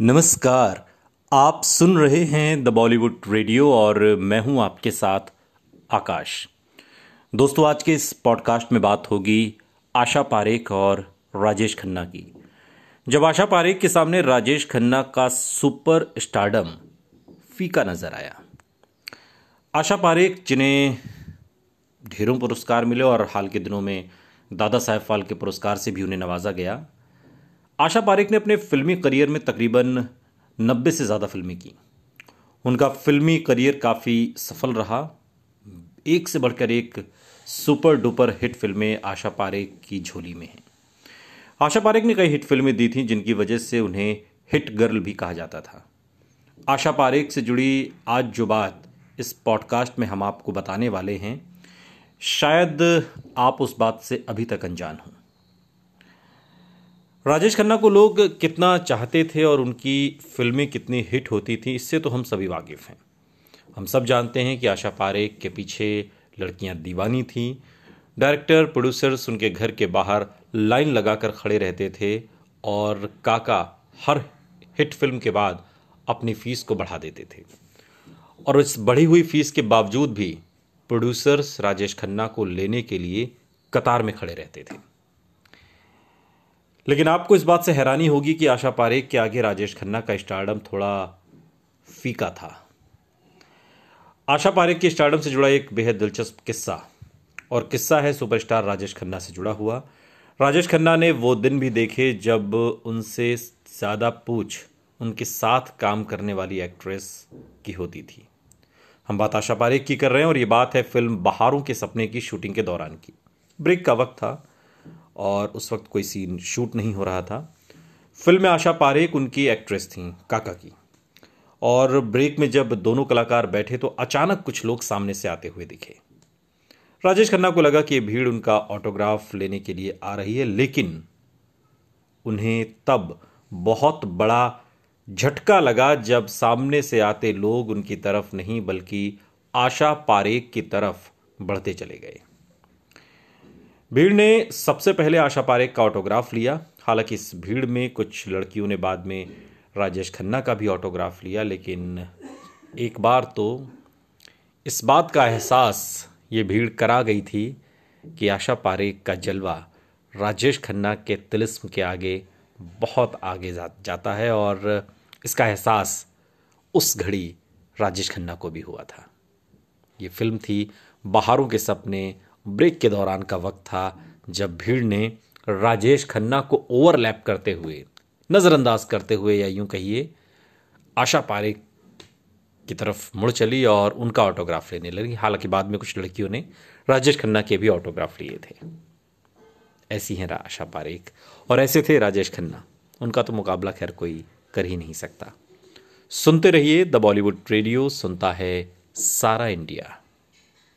नमस्कार। आप सुन रहे हैं द बॉलीवुड रेडियो और मैं हूँ आपके साथ आकाश। दोस्तों, आज के इस पॉडकास्ट में बात होगी आशा पारेख और राजेश खन्ना की। जब आशा पारेख के सामने राजेश खन्ना का सुपर स्टारडम फीका नज़र आया। आशा पारेख, जिन्हें ढेरों पुरस्कार मिले और हाल के दिनों में दादा साहेब फाल्के पुरस्कार से भी उन्हें नवाजा गया आशा पारेख ने अपने फिल्मी करियर में तकरीबन नब्बे से ज़्यादा फ़िल्में की। उनका फिल्मी करियर काफ़ी सफल रहा। एक से बढ़कर एक सुपर डुपर हिट फ़िल्में आशा पारेख की झोली में हैं। आशा पारेख ने कई हिट फ़िल्में दी थीं, जिनकी वजह से उन्हें हिट गर्ल भी कहा जाता था। आशा पारेख से जुड़ी आज जो बात इस पॉडकास्ट में हम आपको बताने वाले हैं, शायद आप उस बात से अभी तक अनजान हों। राजेश खन्ना को लोग कितना चाहते थे और उनकी फ़िल्में कितनी हिट होती थी, इससे तो हम सभी वाकिफ़ हैं। हम सब जानते हैं कि आशा पारेख के पीछे लड़कियाँ दीवानी थीं। डायरेक्टर, प्रोड्यूसर्स उनके घर के बाहर लाइन लगाकर खड़े रहते थे और काका हर हिट फ़िल्म के बाद अपनी फ़ीस को बढ़ा देते थे। और इस बढ़ी हुई फ़ीस के बावजूद भी प्रोड्यूसर्स राजेश खन्ना को लेने के लिए कतार में खड़े रहते थे। लेकिन आपको इस बात से हैरानी होगी कि आशा पारेख के आगे राजेश खन्ना का स्टारडम थोड़ा फीका था। आशा पारेख के स्टारडम से जुड़ा एक बेहद दिलचस्प किस्सा, और किस्सा है सुपरस्टार राजेश खन्ना से जुड़ा हुआ। राजेश खन्ना ने वो दिन भी देखे जब उनसे ज़्यादा पूछ उनके साथ काम करने वाली एक्ट्रेस की होती थी। हम बात आशा पारेख की कर रहे हैं, और ये बात है फ़िल्म बहारों के सपने की शूटिंग के दौरान की। ब्रेक का वक्त था और उस वक्त कोई सीन शूट नहीं हो रहा था। फ़िल्म में आशा पारेख उनकी एक्ट्रेस थी, काका की। और ब्रेक में जब दोनों कलाकार बैठे तो अचानक कुछ लोग सामने से आते हुए दिखे। राजेश खन्ना को लगा कि ये भीड़ उनका ऑटोग्राफ लेने के लिए आ रही है, लेकिन उन्हें तब बहुत बड़ा झटका लगा जब सामने से आते लोग उनकी तरफ़ नहीं, बल्कि आशा पारेख की तरफ़ बढ़ते चले गए। भीड़ ने सबसे पहले आशा पारेख का ऑटोग्राफ लिया। हालाँकि इस भीड़ में कुछ लड़कियों ने बाद में राजेश खन्ना का भी ऑटोग्राफ लिया लेकिन एक बार तो इस बात का एहसास ये भीड़ करा गई थी कि आशा पारेख का जलवा राजेश खन्ना के तिलिस्म के आगे बहुत आगे जा, जाता है और इसका एहसास उस घड़ी राजेश खन्ना को भी हुआ था। ये फ़िल्म थी बहारों के सपने ब्रेक के दौरान का वक्त था जब भीड़ ने राजेश खन्ना को ओवरलैप करते हुए, नज़रअंदाज करते हुए या यूँ कहिए, आशा पारेख की तरफ़ मुड़ चली और उनका ऑटोग्राफ लेने लगी। हालाँकि बाद में कुछ लड़कियों ने राजेश खन्ना के भी ऑटोग्राफ लिए थे। ऐसी हैं आशा पारेख और ऐसे थे राजेश खन्ना। उनका तो मुकाबला खैर कोई कर ही नहीं सकता। सुनते रहिए द बॉलीवुड रेडियो, सुनता है सारा इंडिया।